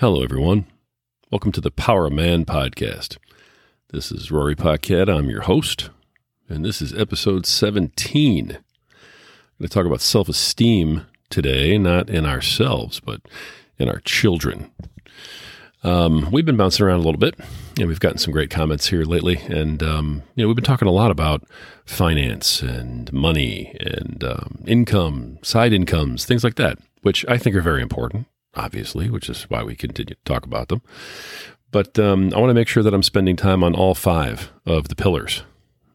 Hello, everyone. Welcome to the Power of Man podcast. This is Rory Paquette. I'm your host, and this is episode 17. I'm going to talk about self esteem today, not in ourselves, but in our children. Um, we've been bouncing around a little bit, and we've gotten some great comments here lately. And um, you know, we've been talking a lot about finance and money and um, income, side incomes, things like that, which I think are very important, obviously, which is why we continue to talk about them. But um, I want to make sure that I'm spending time on all five of the pillars.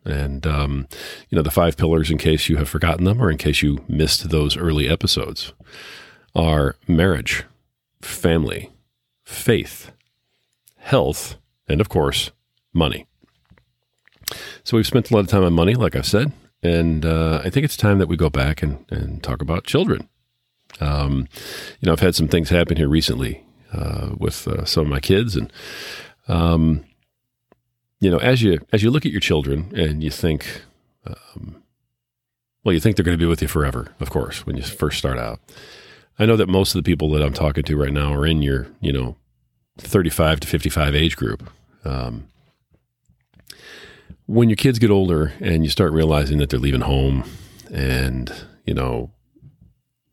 And, um, you know, the five pillars, in case you have forgotten them or in case you missed those early episodes, are marriage, family, faith, health, and of course, money. So we've spent a lot of time on money, like I've said, and uh, I think it's time that we go back and, and talk about children. Um, you know, I've had some things happen here recently uh, with uh, some of my kids, and um, you know, as you as you look at your children and you think, um, well, you think they're going to be with you forever, of course, when you first start out. I know that most of the people that I'm talking to right now are in your, you know, 35 to 55 age group. Um, when your kids get older and you start realizing that they're leaving home and, you know,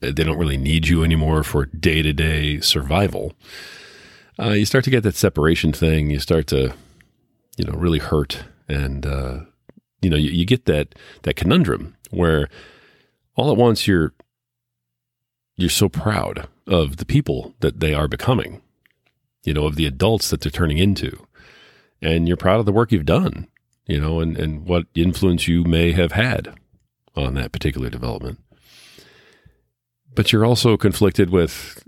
they don't really need you anymore for day to day survival, uh, you start to get that separation thing. You start to, you know, really hurt. And, uh, you know, you, you get that, that conundrum where all at once you're, you're so proud of the people that they are becoming, you know, of the adults that they're turning into. And you're proud of the work you've done, you know, and, and what influence you may have had on that particular development. But you're also conflicted with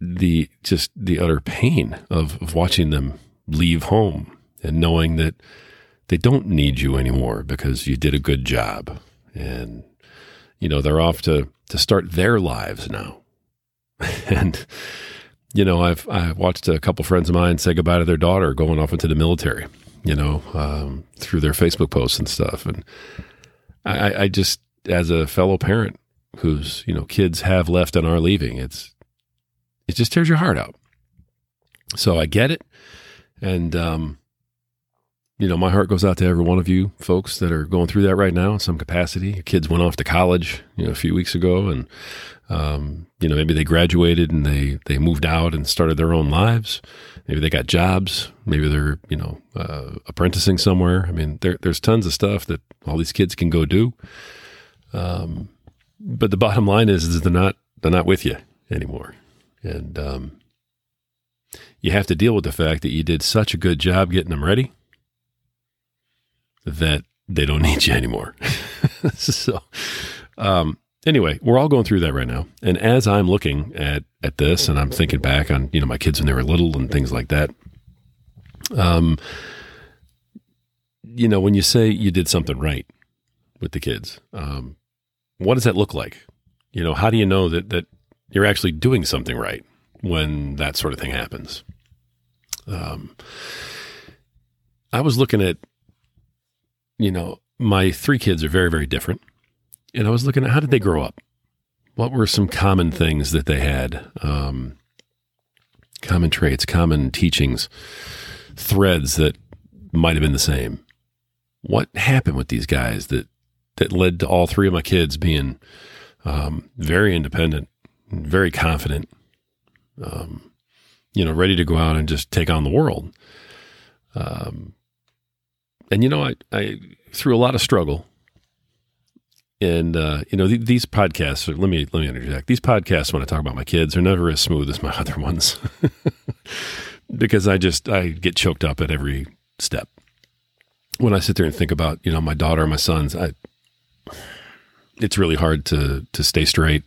the just the utter pain of, of watching them leave home and knowing that they don't need you anymore because you did a good job. And you know they're off to to start their lives now. And you know i've i watched a couple friends of mine say goodbye to their daughter going off into the military you know um, through their facebook posts and stuff. And i i just as a fellow parent whose you know kids have left and are leaving it's it just tears your heart out so i get it and um you know, my heart goes out to every one of you folks that are going through that right now in some capacity. Your kids went off to college, you know, a few weeks ago, and um, you know, maybe they graduated and they they moved out and started their own lives. Maybe they got jobs. Maybe they're you know uh, apprenticing somewhere. I mean, there, there's tons of stuff that all these kids can go do. Um, but the bottom line is, is they're not they're not with you anymore, and um, you have to deal with the fact that you did such a good job getting them ready that they don't need you anymore. so, um, anyway, we're all going through that right now. And as I'm looking at at this, and I'm thinking back on you know my kids when they were little and things like that. Um, you know, when you say you did something right with the kids, um, what does that look like? You know, how do you know that that you're actually doing something right when that sort of thing happens? Um, I was looking at you know, my three kids are very, very different. And I was looking at how did they grow up? What were some common things that they had? Um, common traits, common teachings, threads that might have been the same. What happened with these guys that that led to all three of my kids being um, very independent, very confident, um, you know, ready to go out and just take on the world. Um, and you know, I, I through a lot of struggle, and uh, you know, th- these podcasts. Are, let me let me interject. These podcasts, when I talk about my kids, are never as smooth as my other ones, because I just I get choked up at every step. When I sit there and think about you know my daughter and my sons, I it's really hard to to stay straight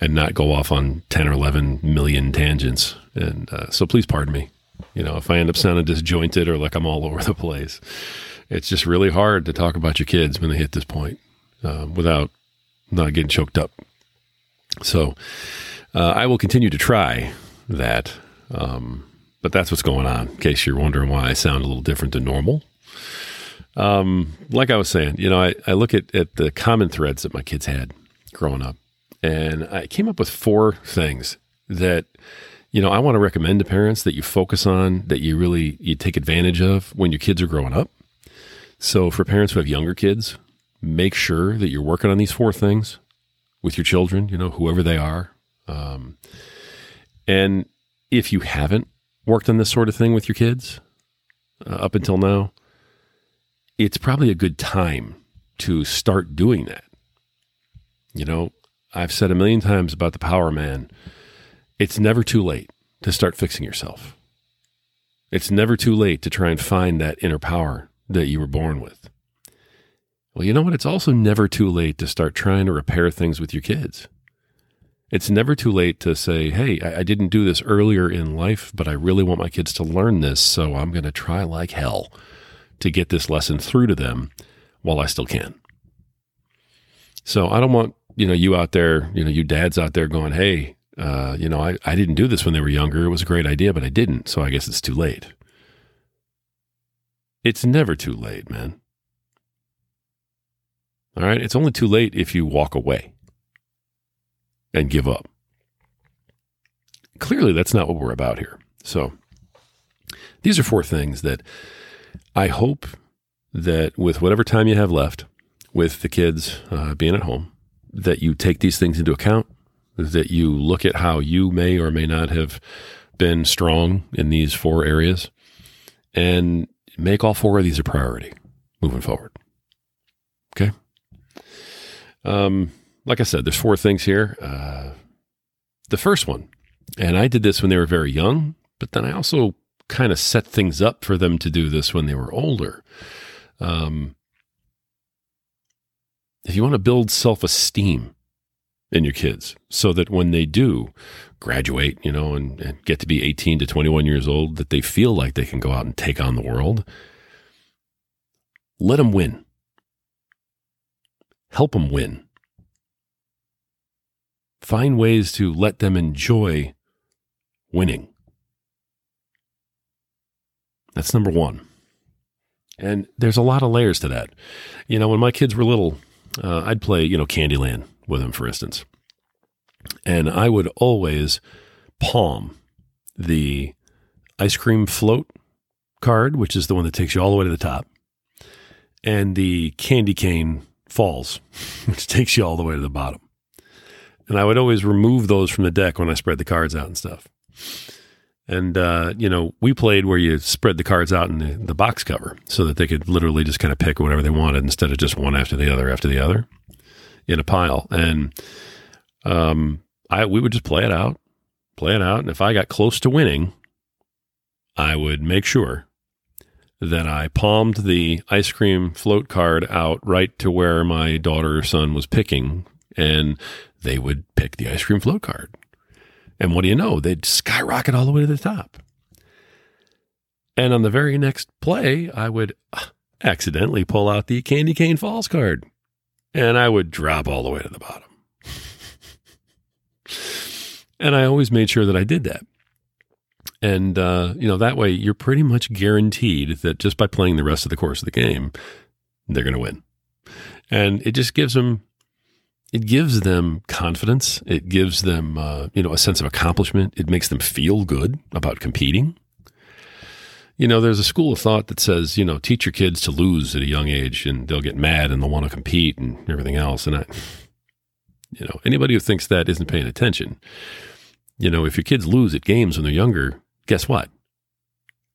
and not go off on ten or eleven million tangents. And uh, so, please pardon me you know, if I end up sounding disjointed or like I'm all over the place, it's just really hard to talk about your kids when they hit this point uh, without not getting choked up. So uh, I will continue to try that. Um, but that's what's going on, in case you're wondering why I sound a little different than normal. Um, like I was saying, you know, I, I look at, at the common threads that my kids had growing up, and I came up with four things that you know, I want to recommend to parents that you focus on that you really you take advantage of when your kids are growing up. So for parents who have younger kids, make sure that you're working on these four things with your children, you know, whoever they are. Um, and if you haven't worked on this sort of thing with your kids uh, up until now, it's probably a good time to start doing that. You know, I've said a million times about the power man it's never too late to start fixing yourself. It's never too late to try and find that inner power that you were born with. Well, you know what? It's also never too late to start trying to repair things with your kids. It's never too late to say, hey, I, didn't do this earlier in life, but I really want my kids to learn this, so I'm going to try like hell to get this lesson through to them while I still can. So I don't want, you know, you out there, you know, you dads out there going, hey, uh, you know, I, I didn't do this when they were younger. It was a great idea, but I didn't. So I guess it's too late. It's never too late, man. All right. It's only too late if you walk away and give up. Clearly, that's not what we're about here. So these are four things that I hope that with whatever time you have left with the kids uh, being at home, that you take these things into account that you look at how you may or may not have been strong in these four areas and make all four of these a priority moving forward. Okay. Um, like I said, there's four things here. Uh, the first one, and I did this when they were very young, but then I also kind of set things up for them to do this when they were older. Um, if you want to build self esteem, in your kids so that when they do graduate, you know, and, and, get to be 18 to 21 years old, that they feel like they can go out and take on the world. Let them win. Help them win. Find ways to let them enjoy winning. That's number one. And there's a lot of layers to that. You know, when my kids were little, uh, I'd play, you know, Candyland with them, for instance. And I would always palm the ice cream float card, which is the one that takes you all the way to the top, and the candy cane falls, which takes you all the way to the bottom. And I would always remove those from the deck when I spread the cards out and stuff. And, uh, you know, we played where you spread the cards out in the, the box cover so that they could literally just kind of pick whatever they wanted instead of just one after the other after the other in a pile. And um, I we would just play it out, play it out. And if I got close to winning, I would make sure that I palmed the ice cream float card out right to where my daughter or son was picking, and they would pick the ice cream float card. And what do you know? They'd skyrocket all the way to the top. And on the very next play, I would uh, accidentally pull out the candy cane falls card and I would drop all the way to the bottom. and I always made sure that I did that. And, uh, you know, that way you're pretty much guaranteed that just by playing the rest of the course of the game, they're going to win. And it just gives them, it gives them confidence. It gives them, uh, you know, a sense of accomplishment. It makes them feel good about competing you know, there's a school of thought that says, you know, teach your kids to lose at a young age and they'll get mad and they'll want to compete and everything else. And I, you know, anybody who thinks that isn't paying attention. You know, if your kids lose at games when they're younger, guess what?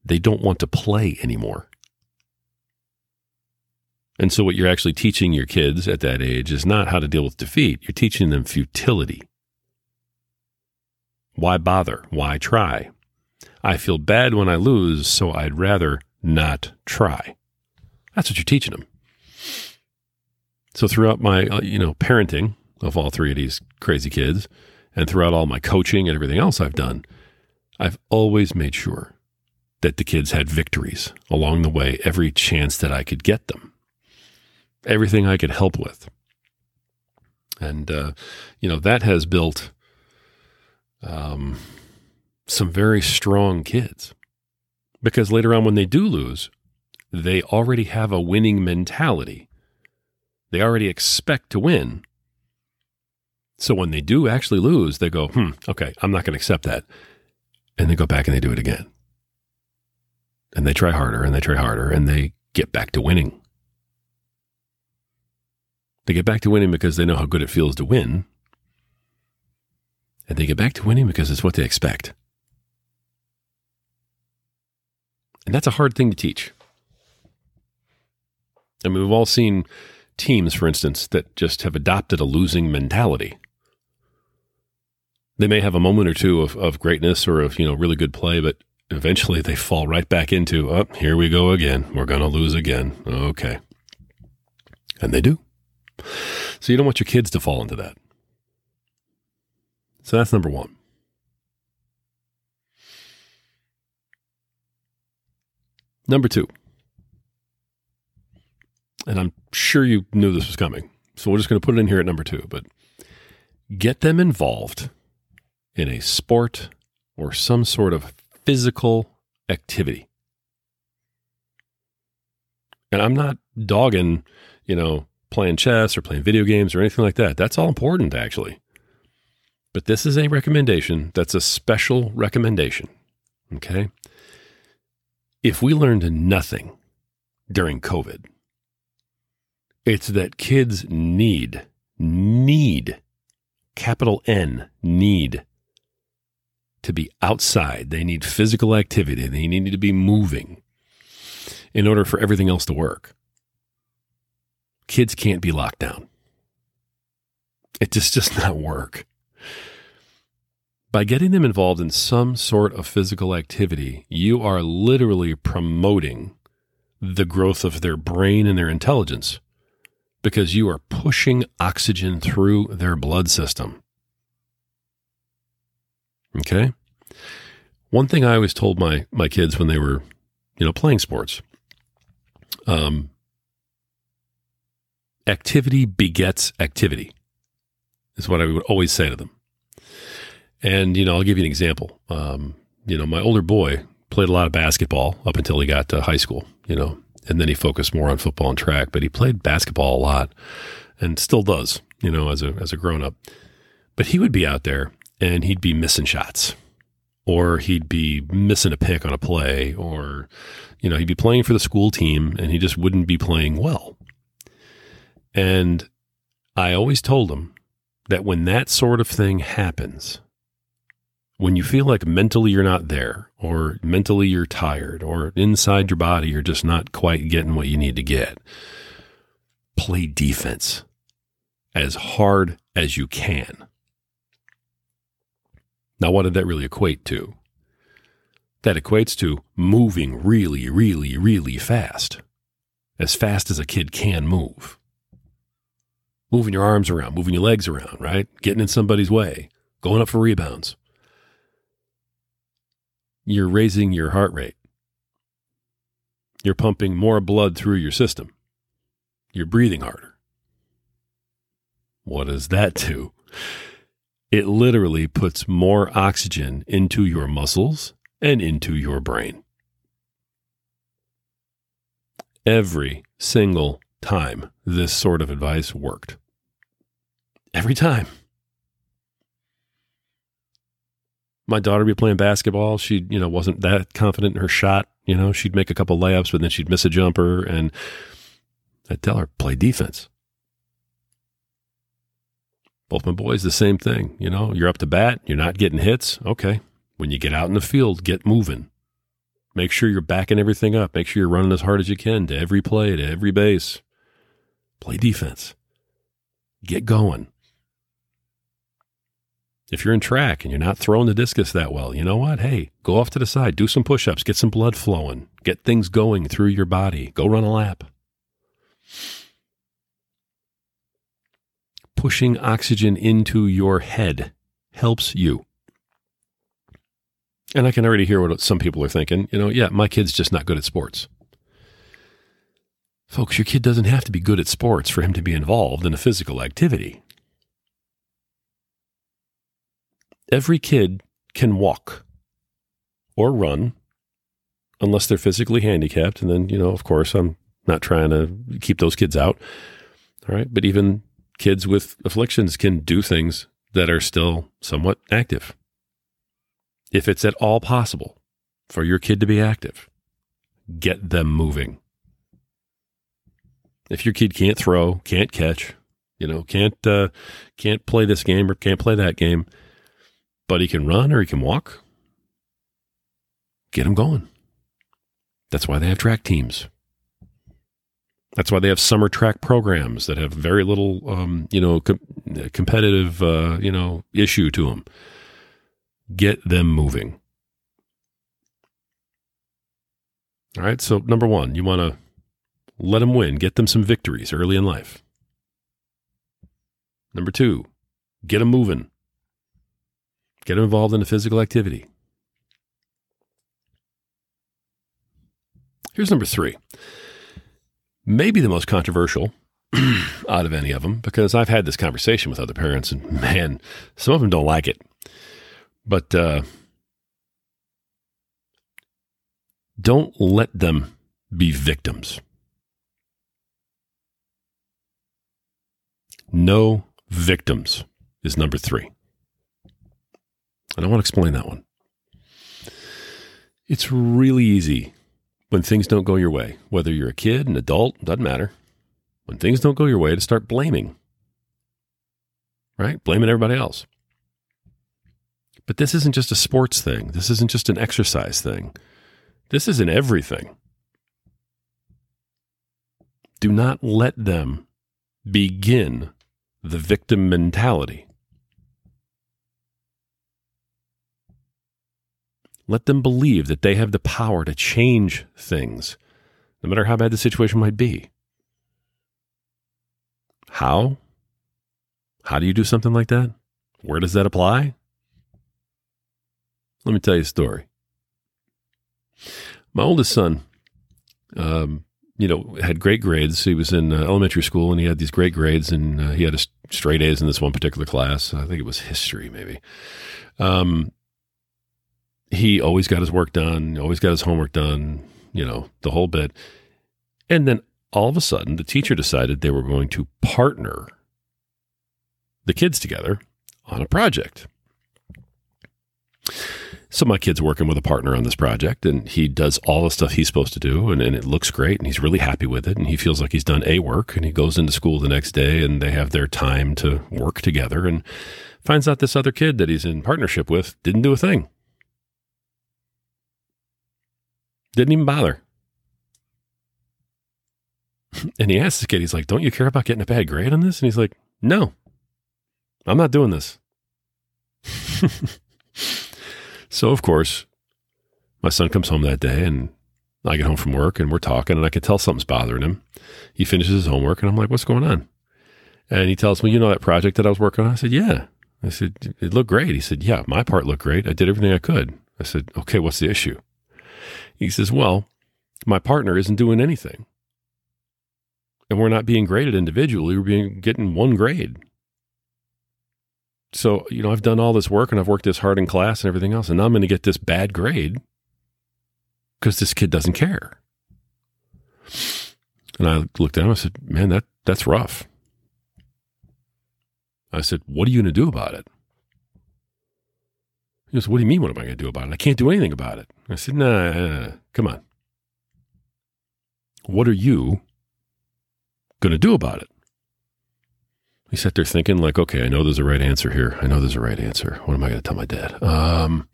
They don't want to play anymore. And so, what you're actually teaching your kids at that age is not how to deal with defeat. You're teaching them futility. Why bother? Why try? I feel bad when I lose, so I'd rather not try. That's what you're teaching them. So throughout my, uh, you know, parenting of all three of these crazy kids, and throughout all my coaching and everything else I've done, I've always made sure that the kids had victories along the way, every chance that I could get them, everything I could help with. And, uh, you know, that has built um, some very strong kids. Because later on, when they do lose, they already have a winning mentality. They already expect to win. So when they do actually lose, they go, hmm, okay, I'm not going to accept that. and they go back and they do it again. And they try harder and they try harder and they get back to winning. They get back to winning because they know how good it feels to win. And they get back to winning because it's what they expect. And that's a hard thing to teach. I mean, we've all seen teams, for instance, that just have adopted a losing mentality. They may have a moment or two of, of greatness or of, you know, really good play, but eventually they fall right back into, oh, here we go again. We're going to lose again. Okay. And they do. So you don't want your kids to fall into that. So that's number one. Number two, and I'm sure you knew this was coming, so we're just going to put it in here at number two, but get them involved in a sport or some sort of physical activity. And I'm not dogging, you know, playing chess or playing video games or anything like that. That's all important, actually. But this is a recommendation that's a special recommendation. Okay. If we learned nothing during COVID, it's that kids need, need, capital N, need to be outside. They need physical activity. They need to be moving in order for everything else to work. Kids can't be locked down. It just does not work. By getting them involved in some sort of physical activity, you are literally promoting the growth of their brain and their intelligence because you are pushing oxygen through their blood system. Okay? One thing I always told my my kids when they were, you know, playing sports, um, activity begets activity, is what I would always say to them. And, you know, I'll give you an example. Um, you know, my older boy played a lot of basketball up until he got to high school, you know, and then he focused more on football and track, but he played basketball a lot and still does, you know, as a, as a grown up. But he would be out there and he'd be missing shots or he'd be missing a pick on a play or, you know, he'd be playing for the school team and he just wouldn't be playing well. And I always told him that when that sort of thing happens, when you feel like mentally you're not there, or mentally you're tired, or inside your body you're just not quite getting what you need to get, play defense as hard as you can. Now, what did that really equate to? That equates to moving really, really, really fast, as fast as a kid can move. Moving your arms around, moving your legs around, right? Getting in somebody's way, going up for rebounds you're raising your heart rate. You're pumping more blood through your system. You're breathing harder. What does that do? It literally puts more oxygen into your muscles and into your brain. Every single time this sort of advice worked. Every time. my daughter be playing basketball. She, you know, wasn't that confident in her shot. You know, she'd make a couple layups, but then she'd miss a jumper. And I'd tell her, play defense. Both my boys, the same thing. You know, you're up to bat, you're not getting hits. Okay. When you get out in the field, get moving. Make sure you're backing everything up. Make sure you're running as hard as you can to every play, to every base. Play defense. Get going. If you're in track and you're not throwing the discus that well, you know what? Hey, go off to the side, do some push ups, get some blood flowing, get things going through your body, go run a lap. Pushing oxygen into your head helps you. And I can already hear what some people are thinking. You know, yeah, my kid's just not good at sports. Folks, your kid doesn't have to be good at sports for him to be involved in a physical activity. Every kid can walk or run unless they're physically handicapped. And then, you know, of course, I'm not trying to keep those kids out. All right. But even kids with afflictions can do things that are still somewhat active. if it's at all possible for your kid to be active, get them moving. If your kid can't throw, can't catch, you know, can't uh, can't play this game or can't play that game, but he can run or he can walk, get him going. That's why they have track teams. That's why they have summer track programs that have very little, um, you know, com- competitive, uh, you know, issue to them. Get them moving. All right. So number one, you want to let them win, get them some victories early in life. Number two, get them moving, get them involved in a physical activity. Here's number three. Maybe the most controversial out of any of them, because I've had this conversation with other parents, and man, some of them don't like it. But uh, don't let them be victims. No victims is number three. And I want to explain that one. It's really easy when things don't go your way, whether you're a kid, an adult, doesn't matter. When things don't go your way, to start blaming, right? Blaming everybody else. But this isn't just a sports thing. This isn't just an exercise thing. This is in everything. Do not let them begin the victim mentality. Let them believe that they have the power to change things, no matter how bad the situation might be. How? How do you do something like that? Where does that apply? Let me tell you a story. My oldest son, um, you know, had great grades. He was in uh, elementary school and he had these great grades, and uh, he had a straight A's in this one particular class. I think it was history, maybe. Um, he always got his work done, always got his homework done, you know, the whole bit. And then all of a sudden, the teacher decided they were going to partner the kids together on a project. So my kid's working with a partner on this project, and he does all the stuff he's supposed to do, and, and, it looks great, and he's really happy with it, and he feels like he's done a work, and he goes into school the next day, and they have their time to work together, and finds out this other kid that he's in partnership with didn't do a thing. Didn't even bother. And he asks the kid, he's like, Don't you care about getting a bad grade on this? And he's like, No, I'm not doing this. so, of course, my son comes home that day and I get home from work and we're talking and I can tell something's bothering him. He finishes his homework and I'm like, What's going on? And he tells me, You know that project that I was working on? I said, Yeah. I said, It looked great. He said, Yeah, my part looked great. I did everything I could. I said, Okay, what's the issue? He says, Well, my partner isn't doing anything. And we're not being graded individually, we're being getting one grade. So, you know, I've done all this work and I've worked this hard in class and everything else, and now I'm going to get this bad grade because this kid doesn't care. And I looked at him, I said, Man, that, that's rough. I said, What are you going to do about it? He goes, What do you mean? What am I going to do about it? I can't do anything about it. I said, Nah, come on. What are you going to do about it? He sat there thinking, like, okay, I know there's a right answer here. I know there's a right answer. What am I going to tell my dad? Um,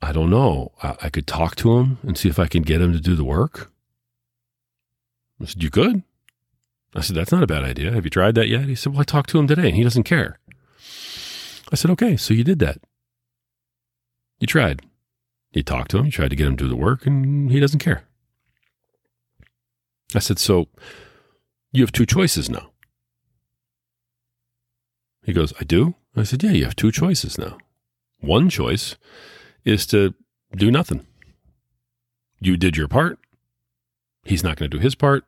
I don't know. I, I could talk to him and see if I can get him to do the work. I said, You could? I said, That's not a bad idea. Have you tried that yet? He said, Well, I talked to him today and he doesn't care. I said, okay, so you did that. You tried. You talked to him, you tried to get him to do the work, and he doesn't care. I said, so you have two choices now. He goes, I do? I said, yeah, you have two choices now. One choice is to do nothing. You did your part. He's not going to do his part,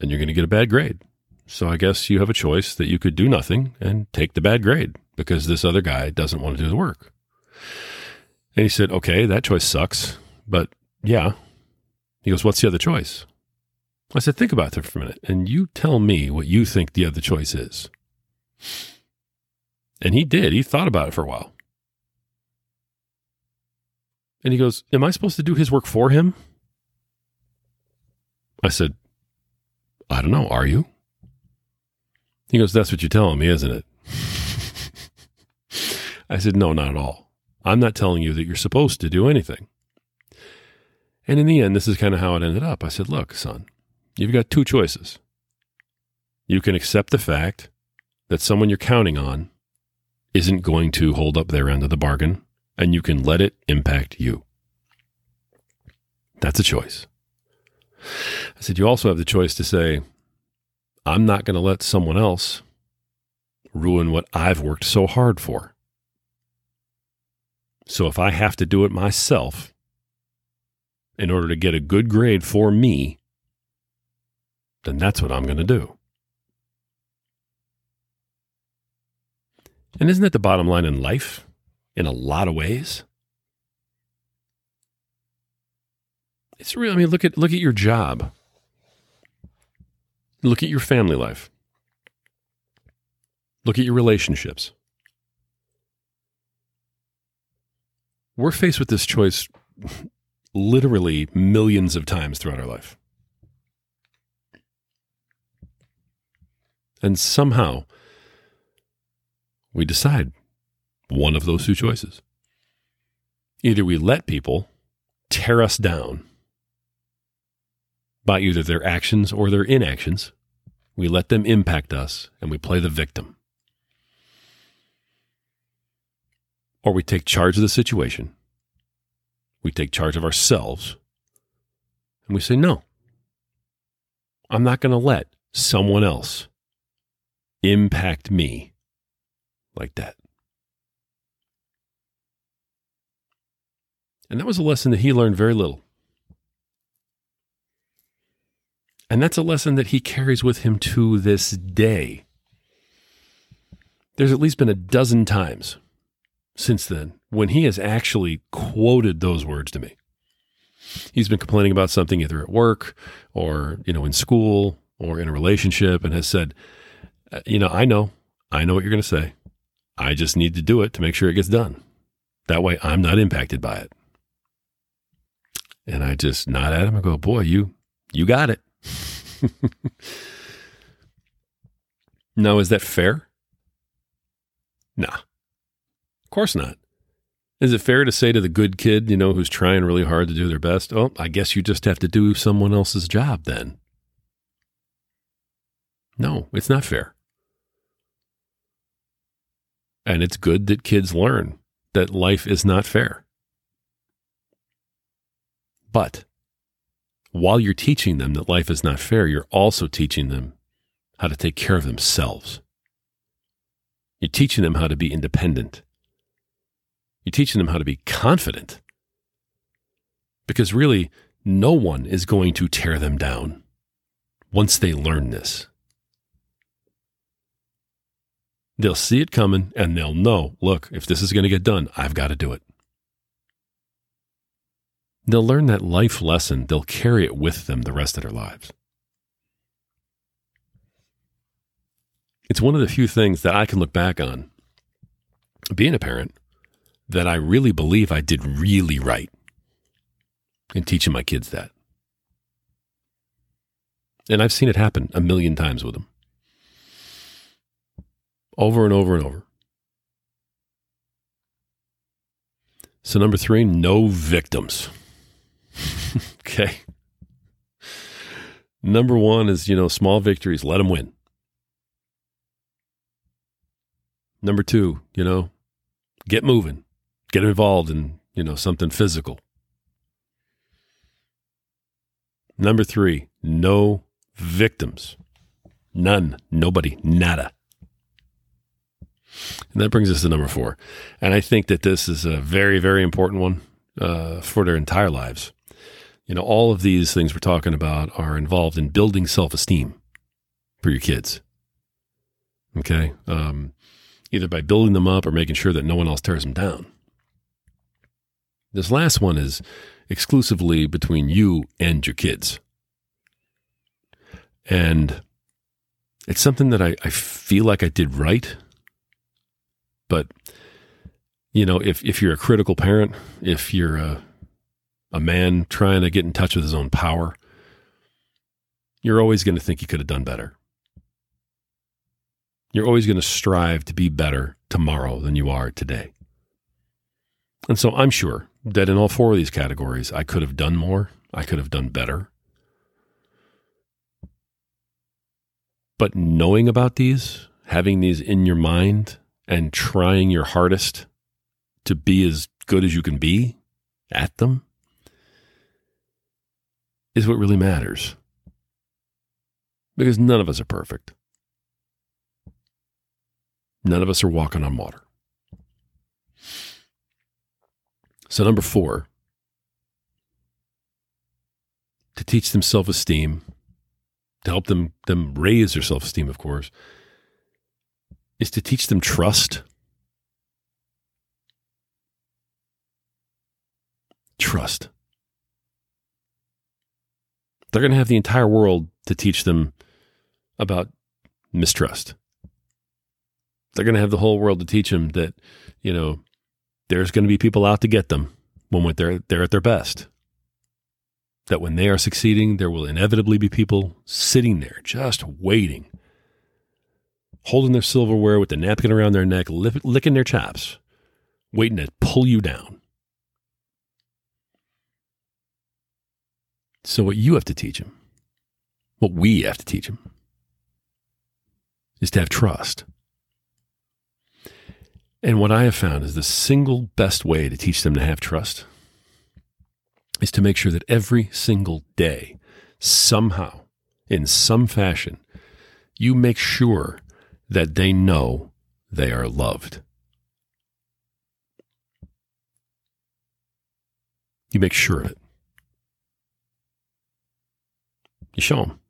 and you're going to get a bad grade. So I guess you have a choice that you could do nothing and take the bad grade because this other guy doesn't want to do the work. And he said, okay, that choice sucks, but yeah. He goes, what's the other choice? I said, think about it for a minute and you tell me what you think the other choice is. And he did. He thought about it for a while. And he goes, Am I supposed to do his work for him? I said, I don't know. Are you? He goes, That's what you're telling me, isn't it? I said, No, not at all. I'm not telling you that you're supposed to do anything. And in the end, this is kind of how it ended up. I said, Look, son, you've got two choices. You can accept the fact that someone you're counting on isn't going to hold up their end of the bargain, and you can let it impact you. That's a choice. I said, You also have the choice to say, I'm not going to let someone else ruin what I've worked so hard for. So if I have to do it myself in order to get a good grade for me, then that's what I'm going to do. And isn't that the bottom line in life in a lot of ways? It's real. I mean, look at look at your job. Look at your family life. Look at your relationships. We're faced with this choice literally millions of times throughout our life. And somehow we decide one of those two choices. Either we let people tear us down by either their actions or their inactions, we let them impact us and we play the victim. Or we take charge of the situation, we take charge of ourselves, and we say, No, I'm not going to let someone else impact me like that. And that was a lesson that he learned very little. And that's a lesson that he carries with him to this day. There's at least been a dozen times since then when he has actually quoted those words to me. He's been complaining about something either at work or, you know, in school or in a relationship and has said, uh, you know, I know, I know what you're going to say. I just need to do it to make sure it gets done. That way I'm not impacted by it. And I just nod at him and go, boy, you, you got it. now, is that fair? Nah. Course not. Is it fair to say to the good kid, you know, who's trying really hard to do their best, oh, I guess you just have to do someone else's job then? No, it's not fair. And it's good that kids learn that life is not fair. But while you're teaching them that life is not fair, you're also teaching them how to take care of themselves. You're teaching them how to be independent. You're teaching them how to be confident. Because really, no one is going to tear them down once they learn this. They'll see it coming and they'll know look, if this is going to get done, I've got to do it. They'll learn that life lesson, they'll carry it with them the rest of their lives. It's one of the few things that I can look back on, being a parent, that I really believe I did really right in teaching my kids that. And I've seen it happen a million times with them over and over and over. So, number three, no victims. okay. Number one is, you know, small victories, let them win. Number two, you know, get moving, get involved in, you know, something physical. Number three, no victims. None, nobody, nada. And that brings us to number four. And I think that this is a very, very important one uh, for their entire lives. You know, all of these things we're talking about are involved in building self esteem for your kids. Okay. Um, either by building them up or making sure that no one else tears them down. This last one is exclusively between you and your kids. And it's something that I, I feel like I did right but you know, if if you're a critical parent, if you're a a man trying to get in touch with his own power, you're always going to think you could have done better. You're always going to strive to be better tomorrow than you are today. And so I'm sure that in all four of these categories, I could have done more. I could have done better. But knowing about these, having these in your mind, and trying your hardest to be as good as you can be at them is what really matters. Because none of us are perfect. None of us are walking on water. So, number four, to teach them self esteem, to help them, them raise their self esteem, of course, is to teach them trust. Trust. They're going to have the entire world to teach them about mistrust. They're going to have the whole world to teach them that, you know, there's going to be people out to get them when they're, they're at their best. That when they are succeeding, there will inevitably be people sitting there just waiting, holding their silverware with the napkin around their neck, licking their chops, waiting to pull you down. So, what you have to teach them, what we have to teach them, is to have trust. And what I have found is the single best way to teach them to have trust is to make sure that every single day, somehow, in some fashion, you make sure that they know they are loved. You make sure of it. You show them.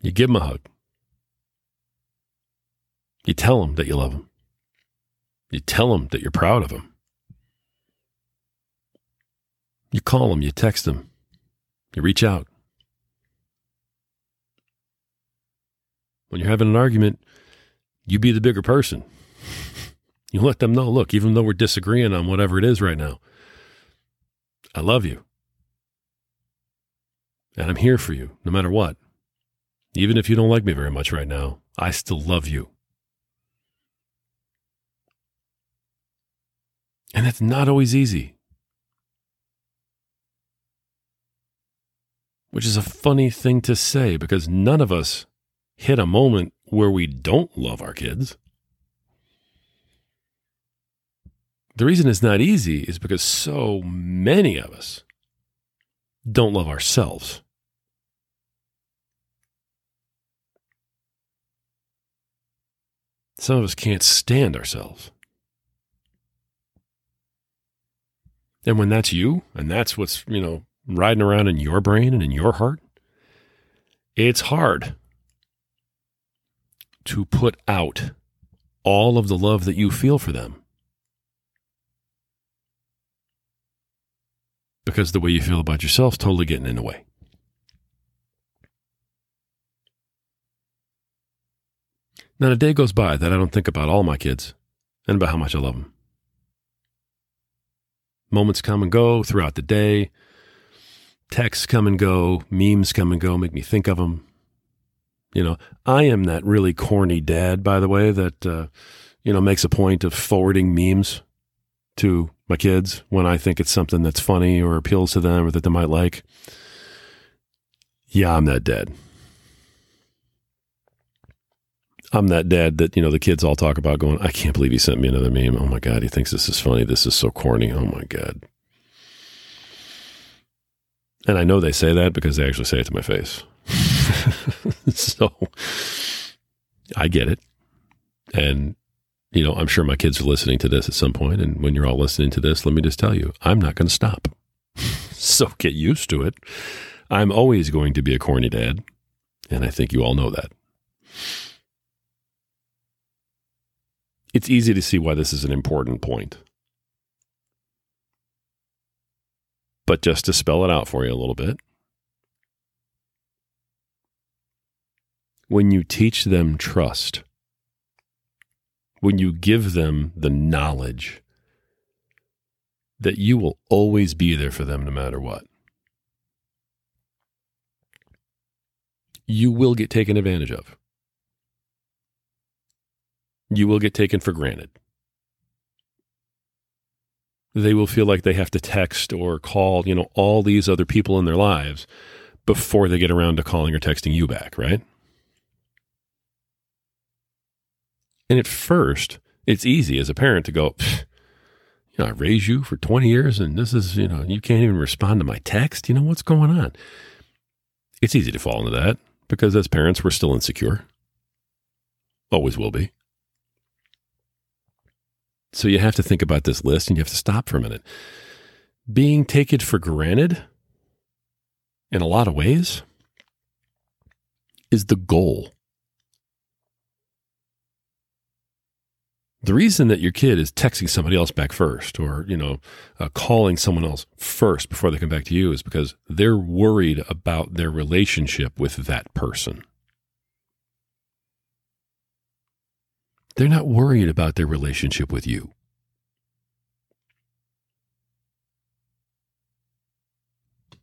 You give them a hug. You tell them that you love them. You tell them that you're proud of them. You call them, you text them, you reach out. When you're having an argument, you be the bigger person. You let them know, look, even though we're disagreeing on whatever it is right now, I love you. And I'm here for you no matter what. Even if you don't like me very much right now, I still love you. And it's not always easy. Which is a funny thing to say because none of us hit a moment where we don't love our kids. The reason it's not easy is because so many of us don't love ourselves. Some of us can't stand ourselves. And when that's you and that's what's, you know, riding around in your brain and in your heart, it's hard to put out all of the love that you feel for them. Because the way you feel about yourself is totally getting in the way. Not a day goes by that I don't think about all my kids and about how much I love them. Moments come and go throughout the day. Texts come and go. Memes come and go. Make me think of them. You know, I am that really corny dad, by the way, that, uh, you know, makes a point of forwarding memes to my kids when I think it's something that's funny or appeals to them or that they might like. Yeah, I'm that dad. I'm that dad that, you know, the kids all talk about going, I can't believe he sent me another meme. Oh my God, he thinks this is funny. This is so corny. Oh my God. And I know they say that because they actually say it to my face. so I get it. And, you know, I'm sure my kids are listening to this at some point, And when you're all listening to this, let me just tell you, I'm not going to stop. so get used to it. I'm always going to be a corny dad. And I think you all know that. It's easy to see why this is an important point. But just to spell it out for you a little bit, when you teach them trust, when you give them the knowledge that you will always be there for them no matter what. You will get taken advantage of. You will get taken for granted. They will feel like they have to text or call, you know, all these other people in their lives before they get around to calling or texting you back, right? And at first, it's easy as a parent to go, you know, I raised you for 20 years and this is, you know, you can't even respond to my text. You know, what's going on? It's easy to fall into that because as parents, we're still insecure. Always will be. So you have to think about this list and you have to stop for a minute. Being taken for granted in a lot of ways is the goal. The reason that your kid is texting somebody else back first or, you know, uh, calling someone else first before they come back to you is because they're worried about their relationship with that person. They're not worried about their relationship with you.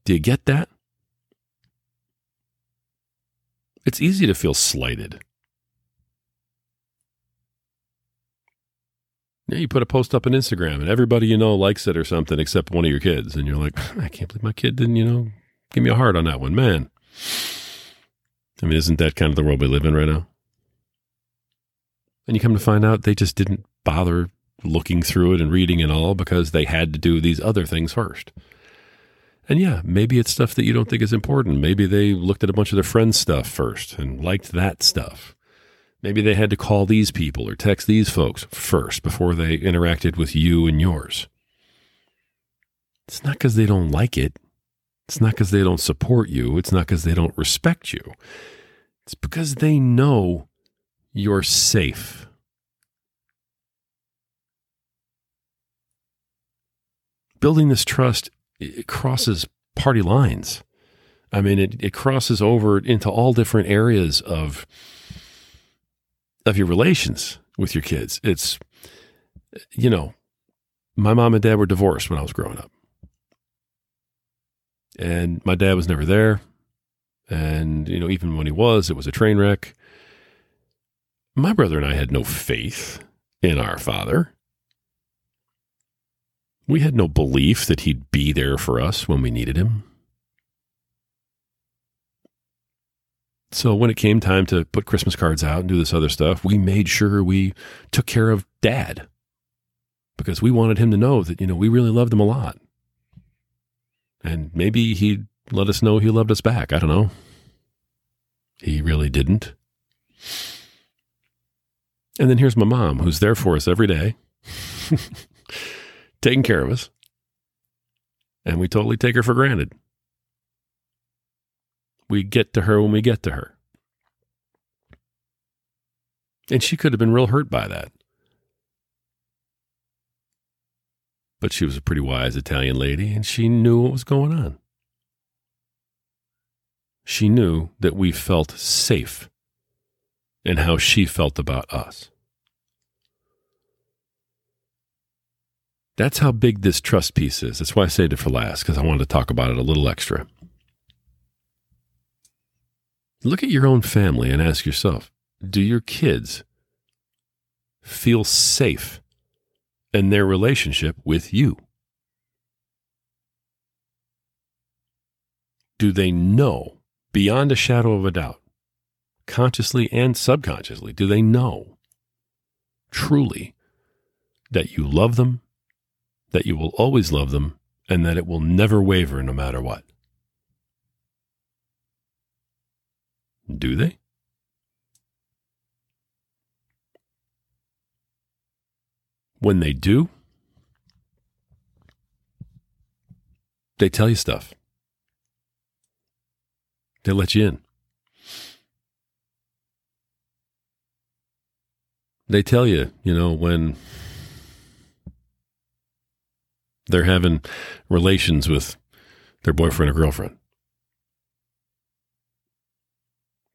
Do you get that? It's easy to feel slighted. Yeah, you put a post up on Instagram and everybody you know likes it or something except one of your kids. And you're like, I can't believe my kid didn't, you know, give me a heart on that one. Man. I mean, isn't that kind of the world we live in right now? And you come to find out they just didn't bother looking through it and reading it all because they had to do these other things first. And yeah, maybe it's stuff that you don't think is important. Maybe they looked at a bunch of their friends' stuff first and liked that stuff. Maybe they had to call these people or text these folks first before they interacted with you and yours. It's not because they don't like it. It's not because they don't support you. It's not because they don't respect you. It's because they know you're safe. Building this trust crosses party lines. I mean, it, it crosses over into all different areas of of your relations with your kids. It's you know, my mom and dad were divorced when I was growing up. And my dad was never there. And, you know, even when he was, it was a train wreck. My brother and I had no faith in our father. We had no belief that he'd be there for us when we needed him. So when it came time to put Christmas cards out and do this other stuff, we made sure we took care of dad because we wanted him to know that, you know, we really loved him a lot. And maybe he'd let us know he loved us back. I don't know. He really didn't. And then here's my mom, who's there for us every day. taking care of us. And we totally take her for granted. We get to her when we get to her. And she could have been real hurt by that. But she was a pretty wise Italian lady and she knew what was going on. She knew that we felt safe in how she felt about us. That's how big this trust piece is. That's why I saved it for last, because I wanted to talk about it a little extra. Look at your own family and ask yourself do your kids feel safe in their relationship with you? Do they know beyond a shadow of a doubt, consciously and subconsciously, do they know truly that you love them that you will always love them, and that it will never waver no matter what. Do they? When they do, they tell you stuff. They let you in. They tell you, you know, when they're having relations with their boyfriend or girlfriend.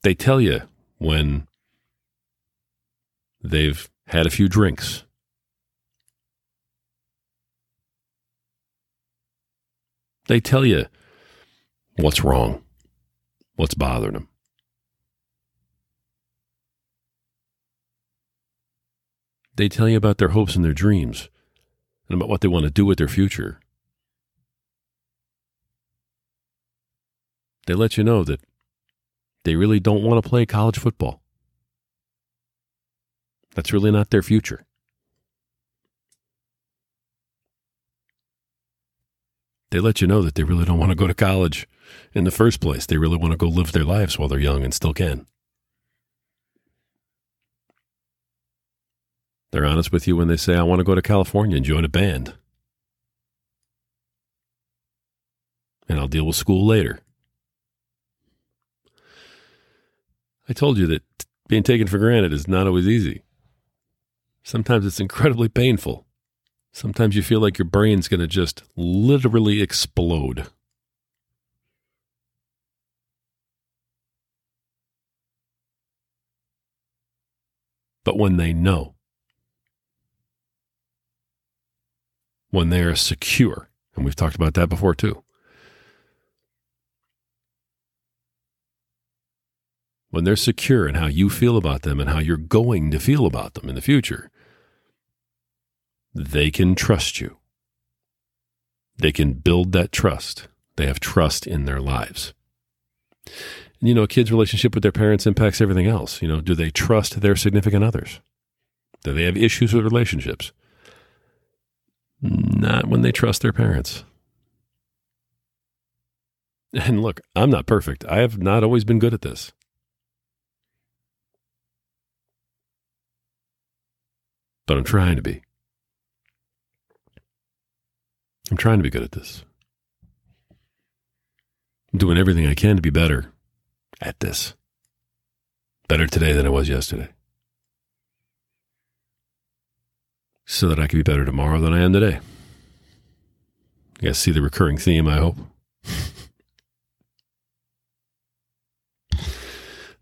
They tell you when they've had a few drinks. They tell you what's wrong, what's bothering them. They tell you about their hopes and their dreams and about what they want to do with their future. They let you know that they really don't want to play college football. That's really not their future. They let you know that they really don't want to go to college in the first place. They really want to go live their lives while they're young and still can. They're honest with you when they say, I want to go to California and join a band. And I'll deal with school later. I told you that being taken for granted is not always easy. Sometimes it's incredibly painful. Sometimes you feel like your brain's going to just literally explode. But when they know, when they are secure, and we've talked about that before too, when they're secure in how you feel about them and how you're going to feel about them in the future, they can trust you. They can build that trust. They have trust in their lives. And, you know, a kid's relationship with their parents impacts everything else. You know, do they trust their significant others? Do they have issues with relationships? Not when they trust their parents. And look, I'm not perfect. I have not always been good at this. but I'm trying to be. I'm trying to be good at this. I'm doing everything I can to be better at this. Better today than I was yesterday. So that I can be better tomorrow than I am today. You guys see the recurring theme, I hope.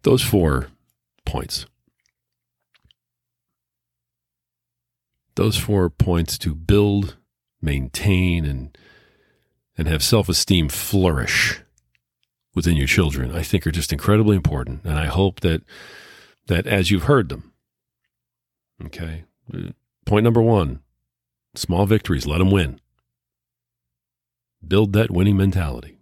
Those four points those four points to build, maintain, and and have self-esteem flourish within your children, I think are just incredibly important. And I hope that that as you've heard them, okay. Point number one: small victories, let them win. Build that winning mentality.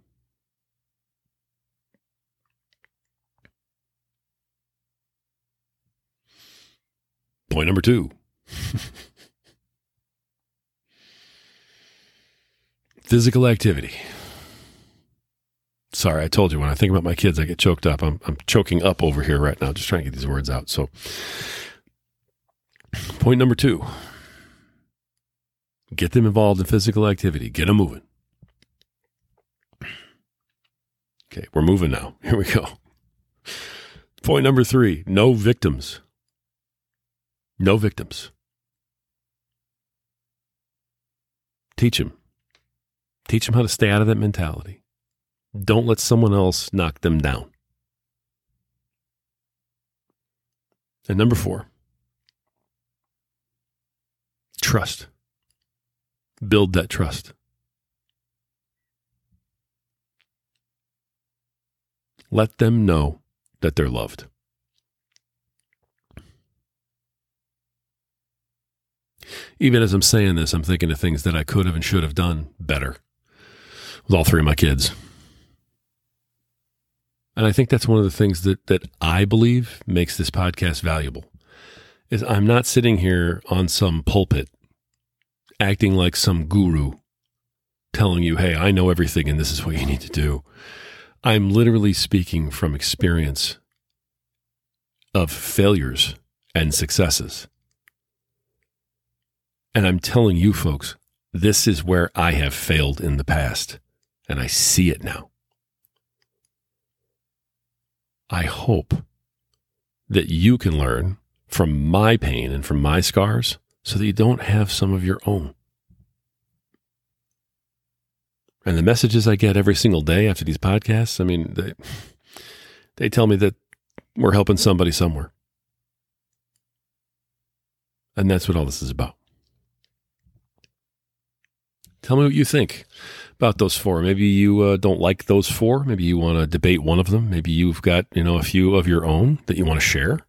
Point number two. Physical activity. Sorry, I told you when I think about my kids, I get choked up. I'm, I'm choking up over here right now, just trying to get these words out. So, point number two get them involved in physical activity, get them moving. Okay, we're moving now. Here we go. Point number three no victims. No victims. Teach them. Teach them how to stay out of that mentality. Don't let someone else knock them down. And number four, trust. Build that trust. Let them know that they're loved. Even as I'm saying this, I'm thinking of things that I could have and should have done better with all three of my kids. And I think that's one of the things that that I believe makes this podcast valuable. Is I'm not sitting here on some pulpit acting like some guru telling you, "Hey, I know everything and this is what you need to do." I'm literally speaking from experience of failures and successes. And I'm telling you folks, this is where I have failed in the past and I see it now. I hope that you can learn from my pain and from my scars so that you don't have some of your own. And the messages I get every single day after these podcasts, I mean, they, they tell me that we're helping somebody somewhere. And that's what all this is about. Tell me what you think about those four. Maybe you uh, don't like those four. Maybe you want to debate one of them. Maybe you've got you know a few of your own that you want to share.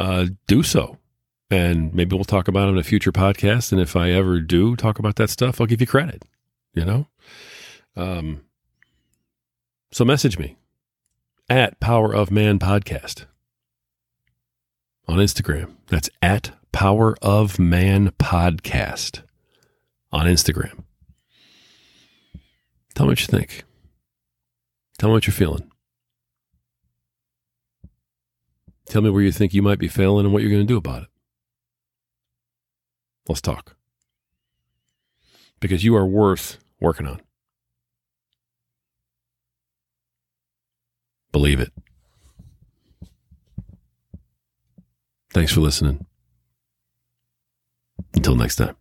Uh, do so, and maybe we'll talk about it in a future podcast. And if I ever do talk about that stuff, I'll give you credit. You know, um, so message me at Power of Man Podcast on Instagram. That's at Power of Man Podcast on Instagram. Tell me what you think. Tell me what you're feeling. Tell me where you think you might be failing and what you're going to do about it. Let's talk. Because you are worth working on. Believe it. Thanks for listening. Until next time.